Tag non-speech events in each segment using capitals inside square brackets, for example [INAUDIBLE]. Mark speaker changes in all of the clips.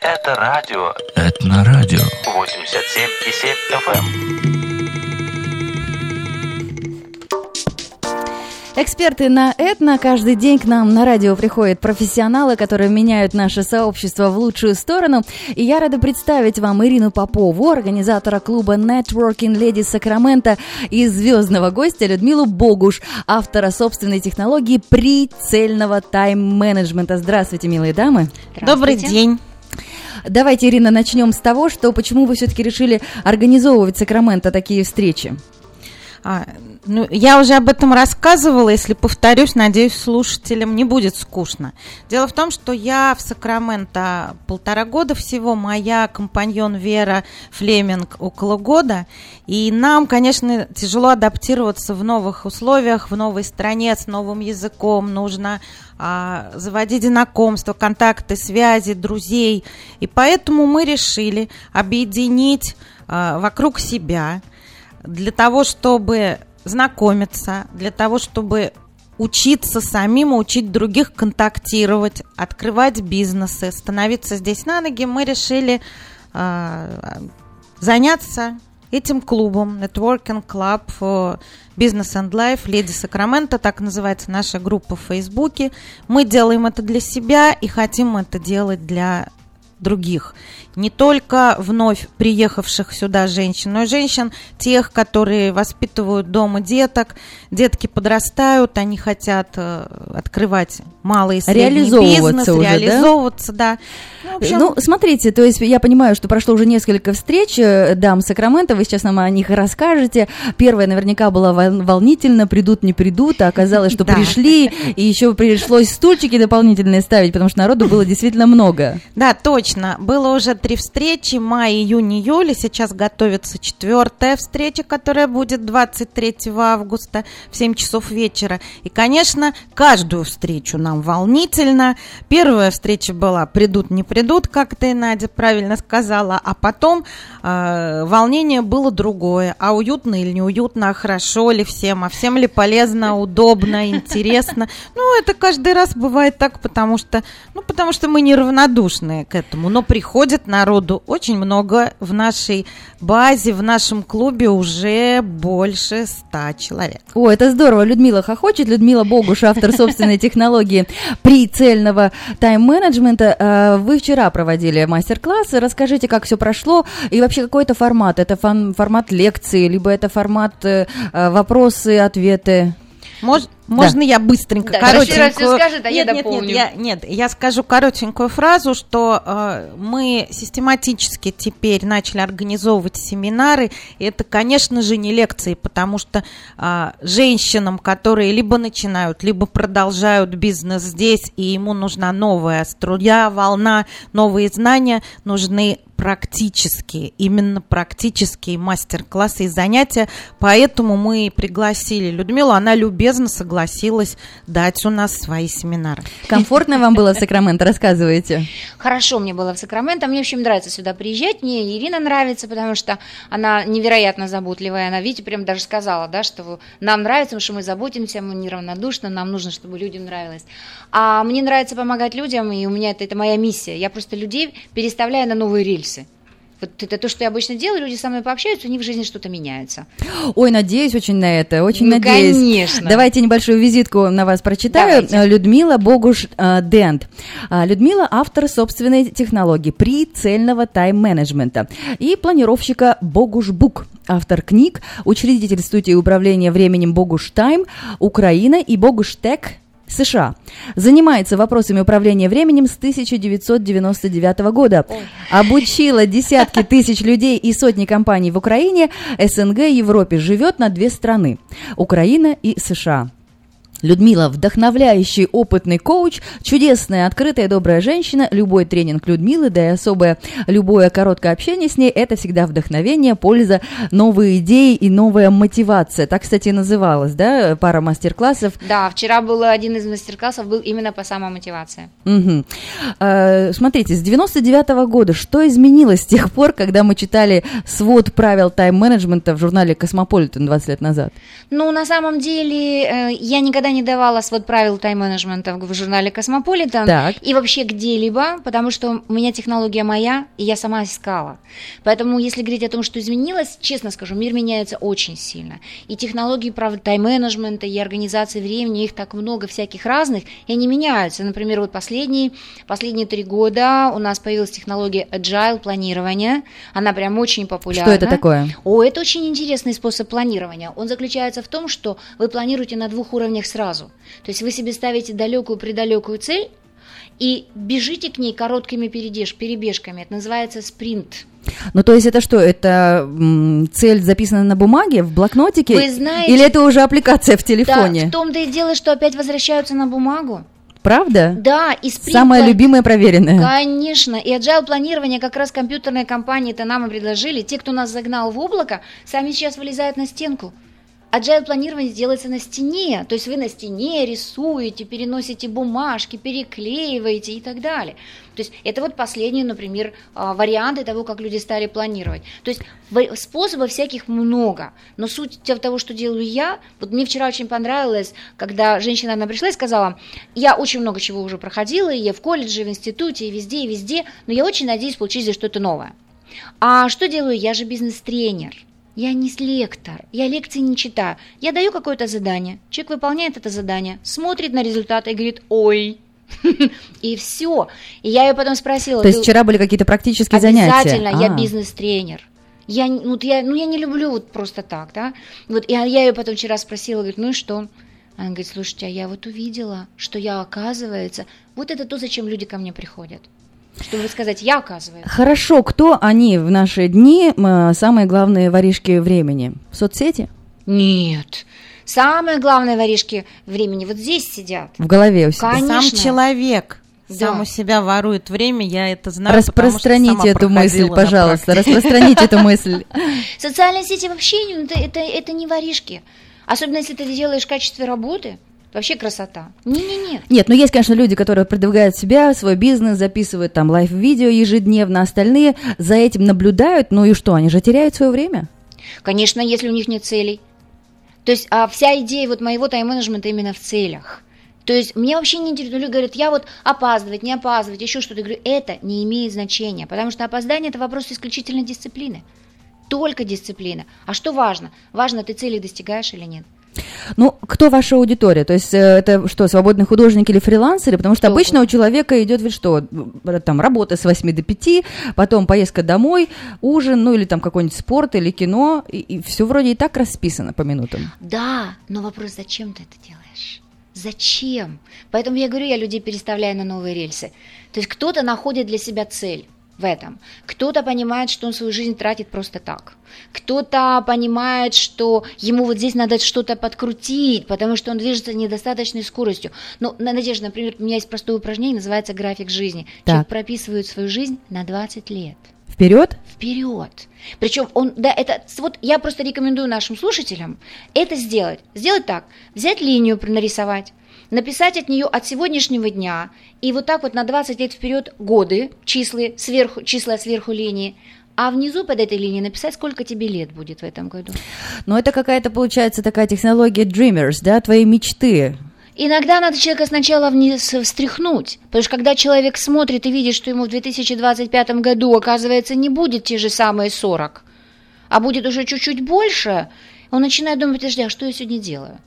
Speaker 1: Это радио.
Speaker 2: Это на радио.
Speaker 1: 87,7 FM.
Speaker 3: Эксперты на Этно. Каждый день к нам на радио приходят профессионалы, которые меняют наше сообщество в лучшую сторону. И я рада представить вам Ирину Попову, организатора клуба Networking Lady Сакрамента и звездного гостя Людмилу Богуш, автора собственной технологии прицельного тайм-менеджмента. Здравствуйте, милые дамы.
Speaker 4: Добрый день.
Speaker 3: Давайте, Ирина, начнем с того, что почему вы все-таки решили организовывать Сакраменто такие встречи?
Speaker 4: А, ну, я уже об этом рассказывала, если повторюсь, надеюсь, слушателям не будет скучно. Дело в том, что я в Сакраменто полтора года всего, моя компаньон Вера Флеминг около года, и нам, конечно, тяжело адаптироваться в новых условиях, в новой стране с новым языком, нужно а, заводить знакомства, контакты, связи, друзей, и поэтому мы решили объединить а, вокруг себя для того, чтобы знакомиться, для того, чтобы учиться самим, учить других контактировать, открывать бизнесы, становиться здесь на ноги, мы решили э, заняться этим клубом, Networking Club Business and Life, Леди Сакраменто, так называется наша группа в Фейсбуке. Мы делаем это для себя и хотим это делать для других не только вновь приехавших сюда женщин, но и женщин, тех, которые воспитывают дома деток. Детки подрастают, они хотят э, открывать малый и средний бизнес,
Speaker 3: уже,
Speaker 4: реализовываться, да. да.
Speaker 3: Ну, общем... ну, смотрите, то есть я понимаю, что прошло уже несколько встреч э, дам Сакрамента, вы сейчас нам о них расскажете. Первая наверняка была волнительно, придут, не придут, а оказалось, что [LAUGHS] пришли, и еще пришлось стульчики дополнительные ставить, потому что народу было действительно много.
Speaker 4: Да, точно. Было уже три встречи, май, июнь, июль, сейчас готовится четвертая встреча, которая будет 23 августа в 7 часов вечера. И, конечно, каждую встречу нам волнительно. Первая встреча была «придут, не придут», как ты, Надя, правильно сказала, а потом э, волнение было другое. А уютно или неуютно, а хорошо ли всем, а всем ли полезно, удобно, интересно. Ну, это каждый раз бывает так, потому что, ну, потому что мы неравнодушны к этому. Но приходят на народу очень много. В нашей базе, в нашем клубе уже больше ста человек.
Speaker 3: О, это здорово. Людмила хохочет. Людмила Богуш, автор собственной [LAUGHS] технологии прицельного тайм-менеджмента. Э, вы вчера проводили мастер-классы. Расскажите, как все прошло и вообще какой это формат? Это формат лекции, либо это формат э, э, вопросы, ответы?
Speaker 4: Мож, можно да. я быстренько, да, коротенькую...
Speaker 5: скажет, а
Speaker 4: нет,
Speaker 5: я
Speaker 4: нет,
Speaker 5: дополню.
Speaker 4: Нет, я, нет, я скажу коротенькую фразу, что э, мы систематически теперь начали организовывать семинары, и это, конечно же, не лекции, потому что э, женщинам, которые либо начинают, либо продолжают бизнес здесь, и ему нужна новая струя, волна, новые знания, нужны практические, именно практические мастер-классы и занятия, поэтому мы пригласили Людмилу, она любезно согласилась дать у нас свои семинары.
Speaker 3: Комфортно вам было в Сакраменто, рассказывайте.
Speaker 5: Хорошо мне было в Сакраменто, мне, в общем, нравится сюда приезжать, мне Ирина нравится, потому что она невероятно заботливая, она, видите, прям даже сказала, да, что нам нравится, потому что мы заботимся, мы неравнодушны, нам нужно, чтобы людям нравилось. А мне нравится помогать людям, и у меня это, это моя миссия, я просто людей переставляю на новые рельсы, рельсы. Вот это то, что я обычно делаю, люди со мной пообщаются, у них в жизни что-то меняется.
Speaker 3: Ой, надеюсь очень на это, очень
Speaker 5: ну,
Speaker 3: надеюсь.
Speaker 5: конечно.
Speaker 3: Давайте небольшую визитку на вас прочитаю. Давайте. Людмила Богуш э, Дент. А, Людмила – автор собственной технологии прицельного тайм-менеджмента и планировщика Богуш Бук автор книг, учредитель студии управления временем Богуш Тайм, Украина и Богуш Тек США. Занимается вопросами управления временем с 1999 года. Обучила десятки [LAUGHS] тысяч людей и сотни компаний в Украине, СНГ, Европе. Живет на две страны – Украина и США. Людмила – вдохновляющий, опытный коуч, чудесная, открытая, добрая женщина. Любой тренинг Людмилы, да и особое любое короткое общение с ней – это всегда вдохновение, польза, новые идеи и новая мотивация. Так, кстати, называлась, да, пара мастер-классов?
Speaker 5: Да, вчера был один из мастер-классов, был именно по самомотивации.
Speaker 3: Угу. А, смотрите, с 99 -го года что изменилось с тех пор, когда мы читали свод правил тайм-менеджмента в журнале «Космополитен» 20 лет назад?
Speaker 5: Ну, на самом деле, э, я никогда никогда не давала свод правил тайм-менеджмента в журнале «Космополитен»
Speaker 3: Так.
Speaker 5: и вообще где-либо, потому что у меня технология моя, и я сама искала. Поэтому, если говорить о том, что изменилось, честно скажу, мир меняется очень сильно. И технологии тайм-менеджмента, и организации времени, их так много всяких разных, и они меняются. Например, вот последние, последние три года у нас появилась технология agile планирования, она прям очень популярна.
Speaker 3: Что это такое?
Speaker 5: О, это очень интересный способ планирования. Он заключается в том, что вы планируете на двух уровнях сразу. То есть вы себе ставите далекую-предалекую цель и бежите к ней короткими передеж, перебежками. Это называется спринт.
Speaker 3: Ну, то есть это что, это цель записана на бумаге, в блокнотике?
Speaker 5: Вы знаете-
Speaker 3: Или это уже аппликация в
Speaker 5: Да,
Speaker 3: телефоне?
Speaker 5: в том-то и дело, что опять возвращаются на бумагу.
Speaker 3: Правда?
Speaker 5: Да, и спринт...
Speaker 3: Самое
Speaker 5: план-
Speaker 3: любимое проверенное.
Speaker 5: Конечно, и agile планирование как раз компьютерные компании-то нам и предложили. Те, кто нас загнал в облако, сами сейчас вылезают на стенку. Agile планирование делается на стене, то есть вы на стене рисуете, переносите бумажки, переклеиваете и так далее. То есть это вот последние, например, а, варианты того, как люди стали планировать. То есть способов всяких много, но суть того, что делаю я, вот мне вчера очень понравилось, когда женщина она пришла и сказала, я очень много чего уже проходила, и я в колледже, и в институте, и везде, и везде, но я очень надеюсь получить здесь что-то новое. А что делаю? Я же бизнес-тренер. Я не лектор, я лекции не читаю. Я даю какое-то задание, человек выполняет это задание, смотрит на результаты и говорит, ой, [LAUGHS] и все. И я ее потом спросила.
Speaker 3: То есть
Speaker 5: «Ты-
Speaker 3: вчера были какие-то практические занятия?
Speaker 5: Обязательно, я
Speaker 3: А.
Speaker 5: бизнес-тренер. Я, вот я, ну, я не люблю вот просто так, да. Вот я, я ее потом вчера спросила, говорит, ну и что? Она говорит, слушайте, а я вот увидела, что я, оказывается, вот это то, зачем люди ко мне приходят. Чтобы сказать, я, оказывается.
Speaker 3: Хорошо, кто они в наши дни, самые главные воришки времени? В соцсети?
Speaker 5: Нет. Самое главное, воришки времени, вот здесь сидят.
Speaker 3: В голове у себя?
Speaker 5: Конечно.
Speaker 4: Сам человек
Speaker 5: Да.
Speaker 4: сам у себя ворует время, я это знаю. потому что
Speaker 3: Распространите
Speaker 4: сама
Speaker 3: эту мысль, пожалуйста, распространите эту мысль. [LAUGHS]
Speaker 5: Социальные сети вообще не- это, это, это не воришки. Особенно, если ты это делаешь в качестве работы. Вообще красота. Не-не-не.
Speaker 3: Нет, ну есть, конечно, люди, которые продвигают себя, свой бизнес, записывают там лайв-видео ежедневно, остальные за этим наблюдают, ну и что, они же теряют свое время?
Speaker 5: Конечно, если у них нет целей. То есть а вся идея вот моего тайм-менеджмента именно в целях. То есть мне вообще не интересно, люди говорят, я вот опаздывать, не опаздывать, еще что-то. Я говорю, это не имеет значения, потому что опоздание – это вопрос исключительно дисциплины. Только дисциплина. А что важно? Важно, ты цели достигаешь или нет.
Speaker 3: Ну, кто ваша аудитория? То есть э, это что, свободные художники или фрилансеры? Потому что обычно у человека идет ведь что, там работа с 8 до 5, потом поездка домой, ужин, ну или там какой-нибудь спорт или кино, и, все вроде и так расписано по минутам.
Speaker 5: Да, но вопрос, зачем ты это делаешь? Зачем? Поэтому я говорю, я людей переставляю на новые рельсы. То есть кто-то находит для себя цель в этом. Кто-то понимает, что он свою жизнь тратит просто так. Кто-то понимает, что ему вот здесь надо что-то подкрутить, потому что он движется недостаточной скоростью. Ну, на- Надежда, например, у меня есть простое упражнение, называется график жизни. Человек
Speaker 3: Так.
Speaker 5: прописывает свою жизнь на 20 лет
Speaker 3: Вперед?
Speaker 5: вперед. Причем он, да, это, вот я просто рекомендую нашим слушателям это сделать. Сделать так, взять линию, нарисовать, написать от нее от сегодняшнего дня, и вот так вот на 20 лет вперед годы, числы сверху, числа сверху линии, а внизу под этой линией написать, сколько тебе лет будет в этом году.
Speaker 3: Но это какая-то, получается, такая технология Dreamers, да, твои мечты.
Speaker 5: Иногда надо человека сначала вниз встряхнуть, потому что когда человек смотрит и видит, что ему в 2025 году, оказывается, не будет те же самые 40, а будет уже чуть-чуть больше, он начинает думать, подожди, а что я сегодня делаю?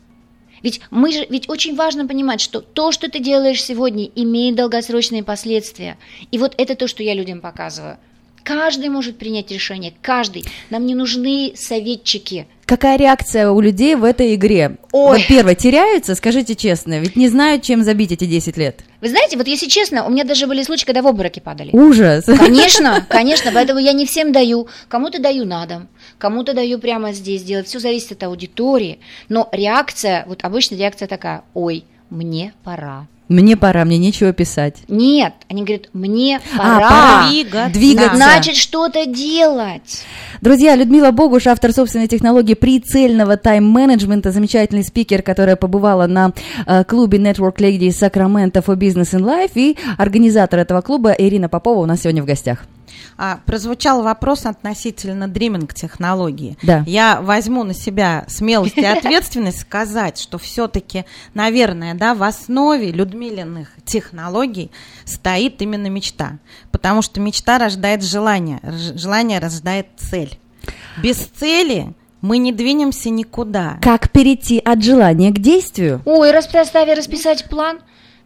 Speaker 5: Ведь мы же, ведь очень важно понимать, что то, что ты делаешь сегодня, имеет долгосрочные последствия. И вот это то, что я людям показываю. Каждый может принять решение, каждый. Нам не нужны советчики.
Speaker 3: Какая реакция у людей в этой игре?
Speaker 5: Ой.
Speaker 3: Вот первое, теряются, скажите честно, ведь не знают, чем забить эти 10 лет.
Speaker 5: Вы знаете, вот если честно, у меня даже были случаи, когда в обмороки падали.
Speaker 3: Ужас.
Speaker 5: Конечно, конечно, [LAUGHS] поэтому я не всем даю. Кому-то даю на дом, кому-то даю прямо здесь делать. Все зависит от аудитории. Но реакция, вот обычно реакция такая, ой, мне пора.
Speaker 3: Мне пора, мне нечего писать.
Speaker 5: Нет, они говорят, мне
Speaker 3: А,
Speaker 5: пора.
Speaker 3: пора.
Speaker 4: Двигаться.
Speaker 3: Двигаться.
Speaker 5: Значит, что-то делать.
Speaker 3: Друзья, Людмила Богуш, автор собственной технологии прицельного тайм-менеджмента, замечательный спикер, которая побывала на э, клубе Network Ladies Sacramento for Business and Life, и организатор этого клуба Ирина Попова у нас сегодня в гостях.
Speaker 4: А, прозвучал вопрос относительно дриминг технологии.
Speaker 3: Да.
Speaker 4: Я возьму на себя смелость и ответственность [LAUGHS] сказать, что все-таки, наверное, да, в основе Людмилиных технологий стоит именно мечта. Потому что мечта рождает желание, желание рождает цель. Без цели мы не двинемся никуда.
Speaker 3: Как перейти от желания к действию?
Speaker 5: Ой, расставить, расписать план.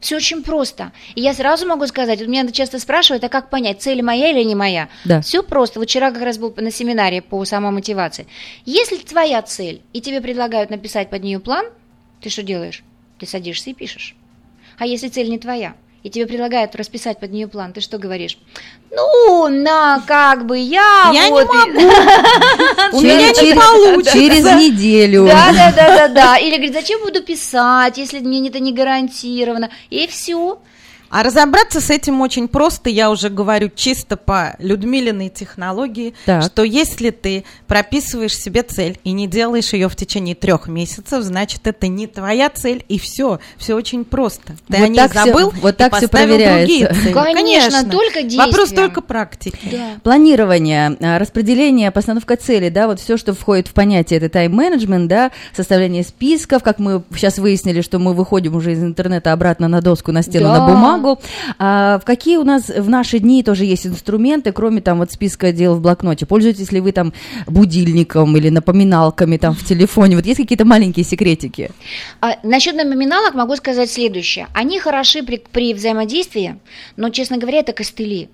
Speaker 5: Все очень просто. И я сразу могу сказать, вот меня часто спрашивают, а как понять, цель моя или не моя?
Speaker 3: Да.
Speaker 5: Все просто. Вот вчера как раз был на семинаре по самомотивации. Если твоя цель, и тебе предлагают написать под нее план, ты что делаешь? Ты садишься и пишешь. А если цель не твоя, и тебе предлагают расписать под нее план, ты что говоришь? Ну, на, как бы я,
Speaker 4: Я не
Speaker 5: вот и- [LAUGHS]
Speaker 4: У меня не получится.
Speaker 3: через неделю.
Speaker 5: Да, да, да, да, да. Или говорит, зачем буду писать, если мне это не гарантировано? И все.
Speaker 4: А разобраться с этим очень просто, я уже говорю чисто по Людмилиной технологии,
Speaker 3: Так.
Speaker 4: что если ты прописываешь себе цель и не делаешь ее в течение трех месяцев, значит это не твоя цель и все, все очень просто. Ты
Speaker 3: Вот
Speaker 4: о ней забыл,
Speaker 3: вот
Speaker 4: и
Speaker 3: так
Speaker 4: поставил другие
Speaker 3: проверяется.
Speaker 4: цели.
Speaker 5: Конечно, только
Speaker 4: Вопрос
Speaker 5: действием.
Speaker 4: только практики.
Speaker 5: Да.
Speaker 3: Планирование, а, распределение, постановка цели, да, вот все, что входит в понятие, это тайм-менеджмент, да, составление списков, как мы сейчас выяснили, что мы выходим уже из интернета обратно на доску, на стену,
Speaker 5: Да.
Speaker 3: на бумагу. А, в какие у нас в наши дни тоже есть инструменты, кроме там вот списка дел в блокноте? Пользуетесь ли вы там будильником или напоминалками там в телефоне? Вот есть какие-то маленькие секретики?
Speaker 5: А, насчет номиналок могу сказать следующее. Они хороши при, при взаимодействии, но, честно говоря, это костыли.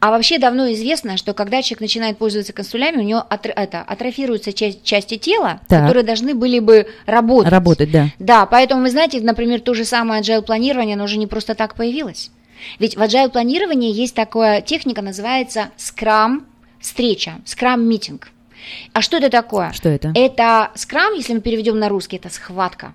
Speaker 5: А вообще давно известно, что когда человек начинает пользоваться костылями, у него атр- это, атрофируются часть- части тела,
Speaker 3: Так.
Speaker 5: которые должны были бы работать.
Speaker 3: Работать, да.
Speaker 5: Да, поэтому вы знаете, например, то же самое agile планирование, оно уже не просто так появилось. Ведь в agile планировании есть такая техника, называется Scrum встреча, Scrum митинг. А что это такое?
Speaker 3: Что это?
Speaker 5: Это Scrum, если мы переведем на русский, это схватка.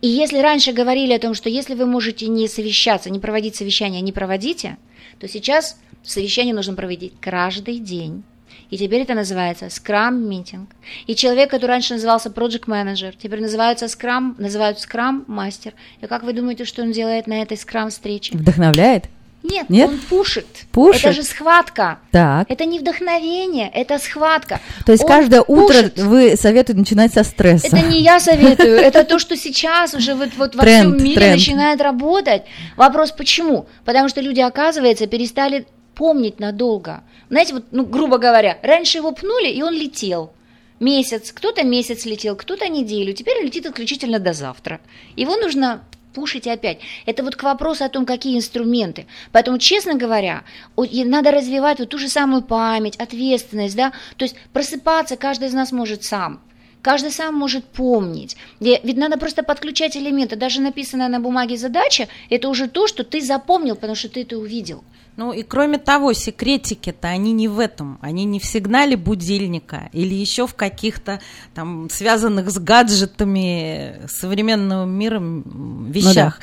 Speaker 5: И если раньше говорили о том, что если вы можете не совещаться, не проводить совещания, не проводите, то сейчас совещание нужно проводить каждый день. И теперь это называется Scrum Meeting. И человек, который раньше назывался Project Manager, теперь называется Scrum, называют Scrum Master. И как вы думаете, что он делает на этой Scrum встрече?
Speaker 3: Вдохновляет?
Speaker 5: Нет,
Speaker 3: Нет?
Speaker 5: он пушит.
Speaker 3: Пушит?
Speaker 5: Это же схватка.
Speaker 3: Так.
Speaker 5: Это не вдохновение, это схватка.
Speaker 3: То есть
Speaker 5: Он
Speaker 3: каждое утро
Speaker 5: пушит.
Speaker 3: вы советуете начинать со стресса.
Speaker 5: Это не я советую, [LAUGHS] это то, что сейчас уже вот, вот во
Speaker 3: Тренд,
Speaker 5: всем мире
Speaker 3: тренд.
Speaker 5: начинает работать. Вопрос почему? Потому что люди, оказывается, перестали помнить надолго. Знаете, вот, ну, грубо говоря, раньше его пнули, и он летел. Месяц, кто-то месяц летел, кто-то неделю, теперь летит исключительно до завтра. Его нужно пушить опять. Это вот к вопросу о том, какие инструменты. Поэтому, честно говоря, надо развивать вот ту же самую память, ответственность, да, то есть просыпаться каждый из нас может сам. Каждый сам может помнить. Ведь надо просто подключать элементы. Даже написанная на бумаге задача – это уже то, что ты запомнил, потому что ты это увидел.
Speaker 4: Ну и кроме того, секретики-то они не в этом, они не в сигнале будильника или еще в каких-то там связанных с гаджетами современного мира вещах.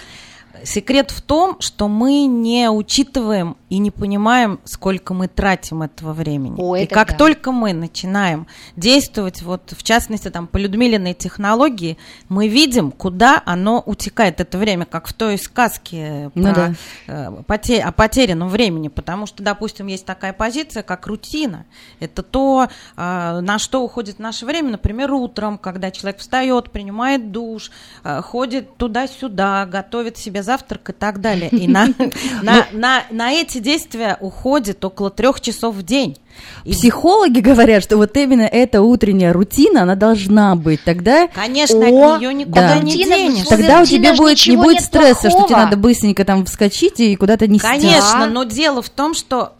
Speaker 4: Секрет в том, что мы не учитываем и не понимаем, сколько мы тратим этого времени.
Speaker 5: О,
Speaker 4: и как
Speaker 5: да.
Speaker 4: только мы начинаем действовать, вот в частности там по Людмилиной технологии, мы видим, куда оно утекает. Это время, как в той сказке
Speaker 3: Ну
Speaker 4: про
Speaker 3: да.
Speaker 4: э, поте- о потерянном времени, потому что, допустим, есть такая позиция, как рутина. Это то, э, на что уходит наше время, например, утром, когда человек встает, принимает душ, э, ходит туда-сюда, готовит себе завтрак и так далее. И [LAUGHS] на, на, на, на эти действия уходит около трех часов в день. И
Speaker 3: Психологи говорят, что вот именно эта утренняя рутина, она должна быть. Тогда,
Speaker 4: Конечно,
Speaker 5: О,
Speaker 4: от нее никуда
Speaker 3: да.
Speaker 4: не
Speaker 5: условиях
Speaker 3: тогда у тебя будет, не будет стресса, что тебе
Speaker 5: плохого.
Speaker 3: надо быстренько там вскочить и куда-то нести.
Speaker 4: Конечно,
Speaker 5: Да.
Speaker 4: но дело в том, что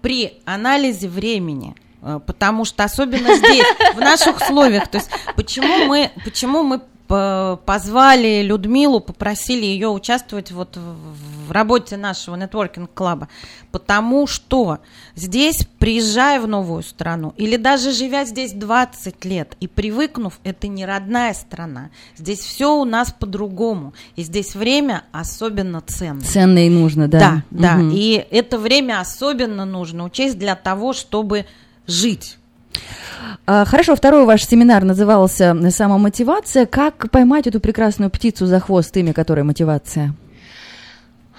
Speaker 4: при анализе времени, э, потому что особенно здесь, в наших условиях, то есть почему мы, почему мы позвали Людмилу, попросили ее участвовать вот в, работе нашего нетворкинг-клаба, потому что здесь, приезжая в новую страну, или даже живя здесь 20 лет и привыкнув, это не родная страна, здесь все у нас по-другому, и здесь время особенно ценно.
Speaker 3: Ценно и нужно, да.
Speaker 4: Да, да. И это время особенно нужно учесть для того, чтобы жить.
Speaker 3: А, Хорошо, второй ваш семинар назывался «Самомотивация». Как поймать эту прекрасную птицу за хвост, имя которой мотивация?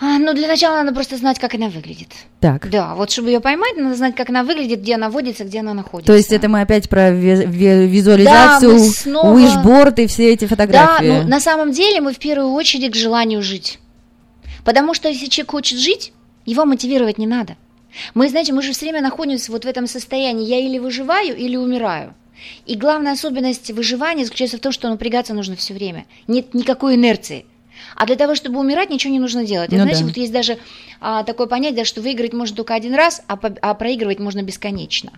Speaker 5: А, ну, для начала надо просто знать, как она выглядит.
Speaker 3: Так.
Speaker 5: Да, вот чтобы ее поймать, надо знать, как она выглядит, где она водится, где она находится.
Speaker 3: То есть это мы опять про ви- ви- визуализацию,
Speaker 5: Да, снова-
Speaker 3: вишборд и все эти
Speaker 5: Да,
Speaker 3: фотографии.
Speaker 5: ну, на самом деле мы в первую очередь к желанию жить. Потому что если человек хочет жить, его мотивировать не надо. Мы, знаете, мы же все время находимся вот в этом состоянии, я или выживаю, или умираю. И главная особенность выживания заключается в том, что напрягаться нужно все время. Нет никакой инерции. А для того, чтобы умирать, ничего не нужно делать. И
Speaker 3: Ну
Speaker 5: знаете,
Speaker 3: да.
Speaker 5: вот есть даже а, такое понятие, что выиграть можно только один раз, а, по- а проигрывать можно бесконечно.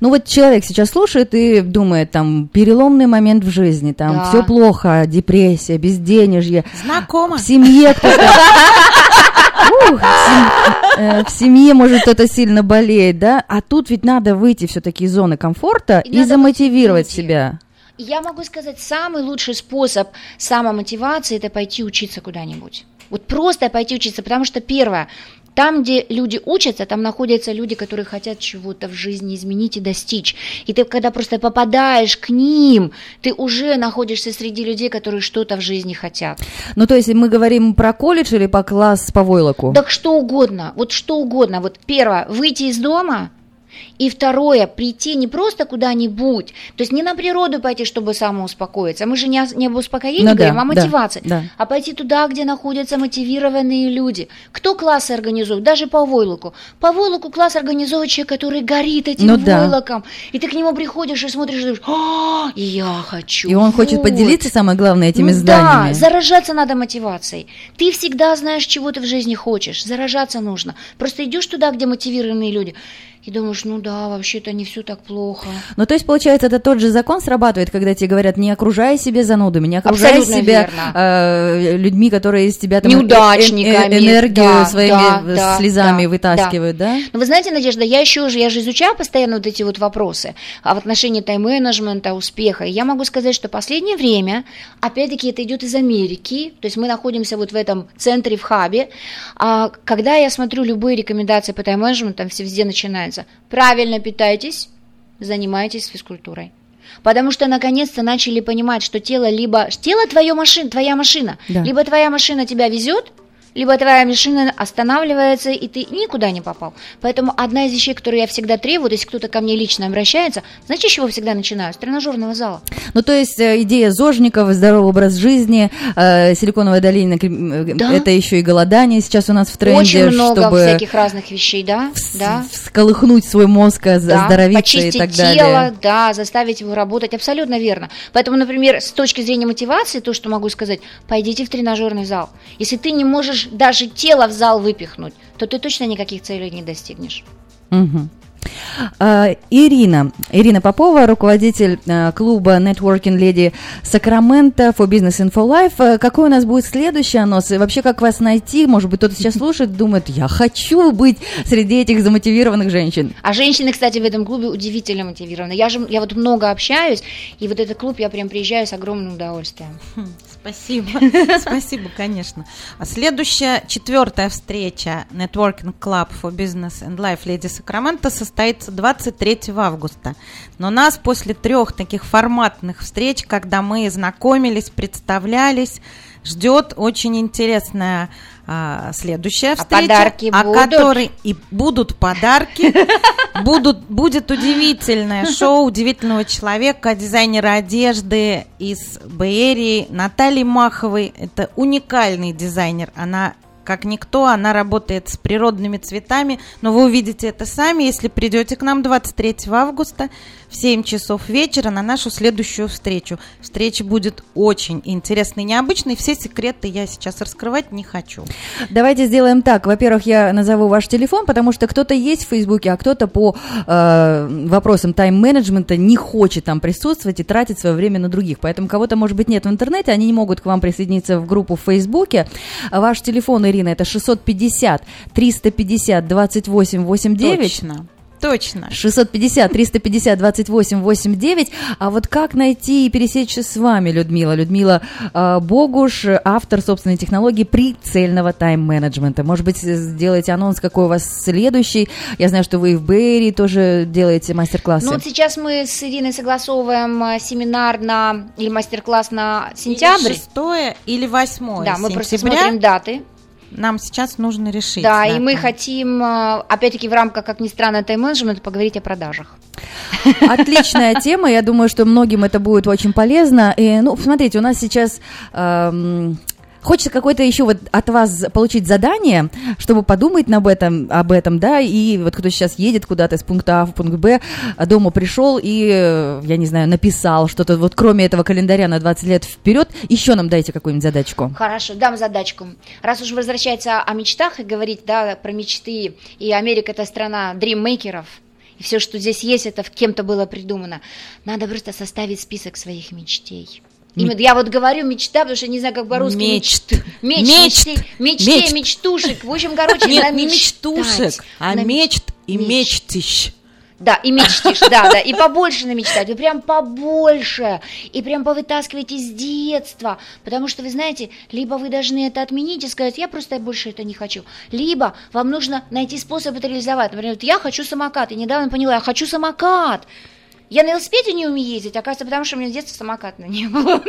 Speaker 3: Ну вот человек сейчас слушает и думает, там, переломный момент в жизни, там,
Speaker 5: Да.
Speaker 3: все плохо, депрессия, безденежье,
Speaker 4: Знакомо.
Speaker 3: в семье кто-то... [LAUGHS] Ух, в э, В семье, может, кто-то сильно болеет, да? А тут ведь надо выйти все-таки из зоны комфорта
Speaker 5: И
Speaker 3: и замотивировать себя.
Speaker 5: Я могу сказать, самый лучший способ самомотивации – это пойти учиться куда-нибудь. Вот просто пойти учиться, потому что первое, там, где люди учатся, там находятся люди, которые хотят чего-то в жизни изменить и достичь. И ты, когда просто попадаешь к ним, ты уже находишься среди людей, которые что-то в жизни хотят.
Speaker 3: Ну, то есть мы говорим про колледж или по класс по войлоку?
Speaker 5: Так что угодно, вот что угодно. Вот первое, выйти из дома, и второе, прийти не просто куда-нибудь, то есть не на природу пойти, чтобы самоуспокоиться. Мы же не, не об успокоении
Speaker 3: Ну да,
Speaker 5: говорим, а о
Speaker 3: да,
Speaker 5: мотивации.
Speaker 3: да.
Speaker 5: А пойти туда, где находятся мотивированные люди. Кто классы организует? Даже по войлоку. По войлоку класс организовывает человек, который горит этим
Speaker 3: Ну да.
Speaker 5: войлоком. И ты к нему приходишь и смотришь, и думаешь, «А, я хочу.
Speaker 3: И он хочет
Speaker 5: вот».
Speaker 3: поделиться, самое главное, этими
Speaker 5: Ну
Speaker 3: знаниями.
Speaker 5: Да, заражаться надо мотивацией. Ты всегда знаешь, чего ты в жизни хочешь. Заражаться нужно. Просто идешь туда, где мотивированные люди, и думаешь, ну да, вообще-то не все так плохо.
Speaker 3: Ну, то есть, получается, это тот же закон срабатывает, когда тебе говорят, не окружай себя занудами, не окружай
Speaker 5: Абсолютно
Speaker 3: себя
Speaker 5: верно.
Speaker 3: э, людьми, которые из тебя там э- э-
Speaker 5: Неудачниками,
Speaker 3: энергию
Speaker 5: да,
Speaker 3: своими
Speaker 5: да,
Speaker 3: э,
Speaker 5: да,
Speaker 3: слезами
Speaker 5: да,
Speaker 3: вытаскивают, да?
Speaker 5: Но вы знаете, Надежда, я еще же, я же изучаю постоянно вот эти вот вопросы а в отношении тайм-менеджмента, успеха. И я могу сказать, что последнее время, опять-таки, это идет из Америки, то есть мы находимся вот в этом центре, в хабе. А когда я смотрю любые рекомендации по тайм-менеджменту, там все везде начинается. Правильно питайтесь, занимайтесь физкультурой. Потому что наконец-то начали понимать, что тело либо тело твое машина, твоя машина,
Speaker 3: Да.
Speaker 5: либо твоя машина тебя везет, либо твоя машина останавливается, и ты никуда не попал. Поэтому одна из вещей, которую я всегда требую, если кто-то ко мне лично обращается, знаете, с чего всегда начинаю? С тренажерного зала.
Speaker 3: Ну, то есть э, идея зожников, здоровый образ жизни, э, силиконовая долина, э,
Speaker 5: Да.
Speaker 3: это еще и голодание сейчас у нас в тренде,
Speaker 5: Очень много
Speaker 3: чтобы
Speaker 5: всяких разных вещей, да?
Speaker 3: вс-
Speaker 5: да.
Speaker 3: всколыхнуть свой мозг, оз-
Speaker 5: Да,
Speaker 3: оздоровиться и так
Speaker 5: тело,
Speaker 3: далее.
Speaker 5: да, заставить его работать, абсолютно верно. Поэтому, например, с точки зрения мотивации, то, что могу сказать, пойдите в тренажерный зал. Если ты не можешь даже тело в зал выпихнуть, то ты точно никаких целей не достигнешь.
Speaker 3: А, Ирина, Ирина Попова, руководитель а, клуба Networking Lady Сакраменто for Business and for Life. А, Какой у нас будет следующий анонс? И вообще, как вас найти? Может быть, кто-то сейчас [LAUGHS] слушает, думает, я хочу быть среди этих замотивированных женщин.
Speaker 5: А женщины, кстати, в этом клубе удивительно мотивированы. Я же, я вот много общаюсь, и вот этот клуб я прям приезжаю с огромным удовольствием.
Speaker 4: Спасибо. [LAUGHS] Спасибо, конечно. А следующая, четвертая встреча Networking Club for Business and Life Lady Сакраменто состоится 23 августа. Но нас после трех таких форматных встреч, когда мы знакомились, представлялись, ждет очень интересная а, следующая встреча,
Speaker 5: подарки
Speaker 4: о
Speaker 5: будут?
Speaker 4: которой и будут подарки, [LAUGHS] будут, будет удивительное шоу удивительного человека, дизайнера одежды из Бэйрии, Натальи Маховой. Это уникальный дизайнер. Она как никто, она работает с природными цветами, но вы увидите это сами, если придете к нам 23 августа в 7 часов вечера на нашу следующую встречу. Встреча будет очень интересной, необычной, все секреты я сейчас раскрывать не хочу.
Speaker 3: Давайте сделаем так. Во-первых, я назову ваш телефон, потому что кто-то есть в Фейсбуке, а кто-то по э, вопросам тайм-менеджмента не хочет там присутствовать и тратить свое время на других. Поэтому кого-то, может быть, нет в интернете, они не могут к вам присоединиться в группу в Фейсбуке. Ваш телефон, Ирина, это 650 350 28 89.
Speaker 4: Точно. Точно.
Speaker 3: 650 350 28 89. А вот как найти и пересечься с вами, Людмила? Людмила э, Богуш, автор собственной технологии прицельного тайм-менеджмента. Может быть, сделаете анонс, какой у вас следующий? Я знаю, что вы и в Бэйри тоже делаете мастер-классы.
Speaker 5: Ну вот сейчас мы с Ириной согласовываем э, семинар на или мастер-класс на сентябрь.
Speaker 4: Или шестое или восьмое
Speaker 5: Да, мы просто смотрим даты.
Speaker 4: Нам сейчас нужно решить.
Speaker 5: Да, и мы хотим, э, опять-таки, в рамках, как ни странно, тайм-менеджмента поговорить о продажах. [LAUGHS]
Speaker 3: Отличная тема, я думаю, что многим это будет очень полезно. И, ну, смотрите, у нас сейчас эм, Хочется какое-то еще вот от вас получить задание, чтобы подумать об этом, об этом, да, и вот кто сейчас едет куда-то из пункта А в пункт Б, а дома пришел и, я не знаю, написал что-то, вот кроме этого календаря на 20 лет вперед, еще нам дайте какую-нибудь задачку.
Speaker 5: Хорошо, дам задачку. Раз уж возвращается о мечтах и говорить, да, про мечты, и Америка это страна дриммейкеров, и все, что здесь есть, это кем-то было придумано. Надо просто составить список своих мечтей. Именно, я вот говорю мечта, потому что не знаю, как по-русски.
Speaker 4: Мечт.
Speaker 5: Меч,
Speaker 4: Мечт.
Speaker 5: мечты, мечте,
Speaker 4: Мечт.
Speaker 5: мечтушек. В общем, короче,
Speaker 4: Нет, не мечтушек, а
Speaker 5: На
Speaker 4: мечт и
Speaker 5: меч.
Speaker 4: мечтищ.
Speaker 5: Да, и мечтишь, да, да, и побольше намечтать, вы прям побольше, и прям повытаскивать из детства, потому что, вы знаете, либо вы должны это отменить и сказать, я просто больше это не хочу, либо вам нужно найти способ это реализовать, например, вот я хочу самокат, и недавно поняла, я хочу самокат, я на велосипеде не умею ездить, оказывается, потому что у меня с детства самоката не было.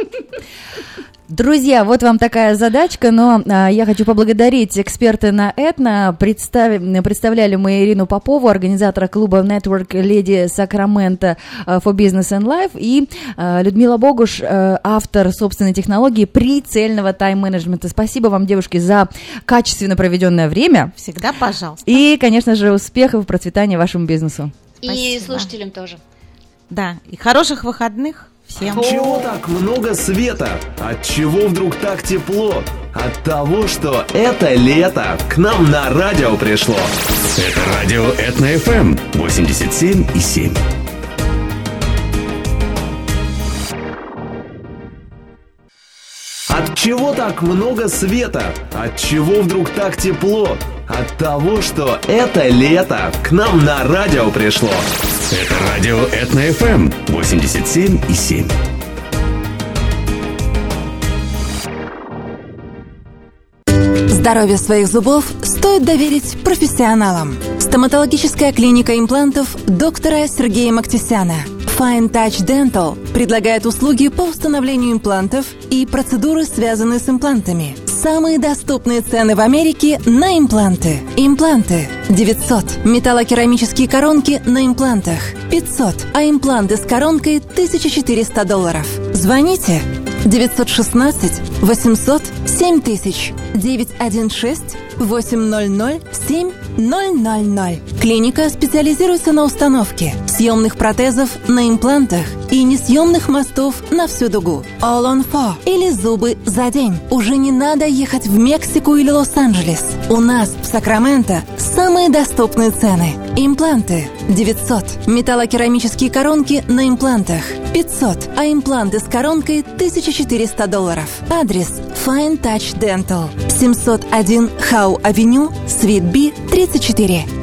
Speaker 3: Друзья, вот вам такая задачка, но а, я хочу поблагодарить эксперты на Этно. Представ- представляли мы Ирину Попову, организатора клуба Network Леди Сакраменто for Business and Life, и а, Людмила Богуш, а, автор собственной технологии прицельного тайм-менеджмента. Спасибо вам, девушки, за качественно проведенное время.
Speaker 4: Всегда пожалуйста.
Speaker 3: И, конечно же, успехов и процветания вашему бизнесу.
Speaker 5: И
Speaker 4: Спасибо.
Speaker 5: слушателям тоже.
Speaker 4: Да, и хороших выходных всем.
Speaker 2: Чего так много света? От чего вдруг так тепло? От того, что это лето к нам на радио пришло.
Speaker 6: Это радио Этно FM 87 и 7.
Speaker 2: От чего так много света? От чего вдруг так тепло? От того, что это лето к нам на радио пришло.
Speaker 6: Это радио Этно FM 87 и 7.
Speaker 7: Здоровье своих зубов стоит доверить профессионалам. Стоматологическая клиника имплантов доктора Сергея Мактисяна Fine Touch Dental предлагает услуги по установлению имплантов и процедуры, связанные с имплантами. Самые доступные цены в Америке на импланты. Импланты 900. Металлокерамические коронки на имплантах 500. А импланты с коронкой 1400 долларов. Звоните 916 800 7000 916 800 7000. Клиника специализируется на установке съемных протезов на имплантах и несъемных мостов на всю дугу. All on four или зубы за день. Уже не надо ехать в Мексику или Лос-Анджелес. У нас в Сакраменто самые доступные цены. Импланты 900. Металлокерамические коронки на имплантах 500. А импланты с коронкой 1400 долларов. Адрес Fine Touch Dental 701 Хау Авеню, Свит Би, 34.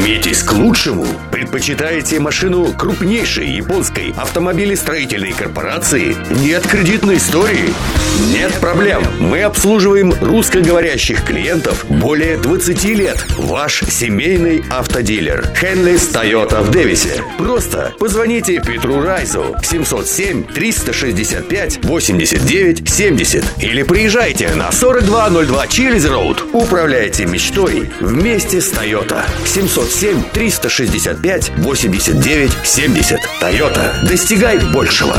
Speaker 6: Стремитесь к лучшему? Предпочитаете машину крупнейшей японской автомобилестроительной корпорации? Нет кредитной истории? Нет проблем. Мы обслуживаем русскоговорящих клиентов более 20 лет. Ваш семейный автодилер. Хенлис Тойота в Дэвисе. Просто позвоните Петру Райзу 707 365 89 70 или приезжайте на 4202 Чилиз Роуд. Управляйте мечтой вместе с Тойота. 707 365 89 70. Тойота. Достигай большего.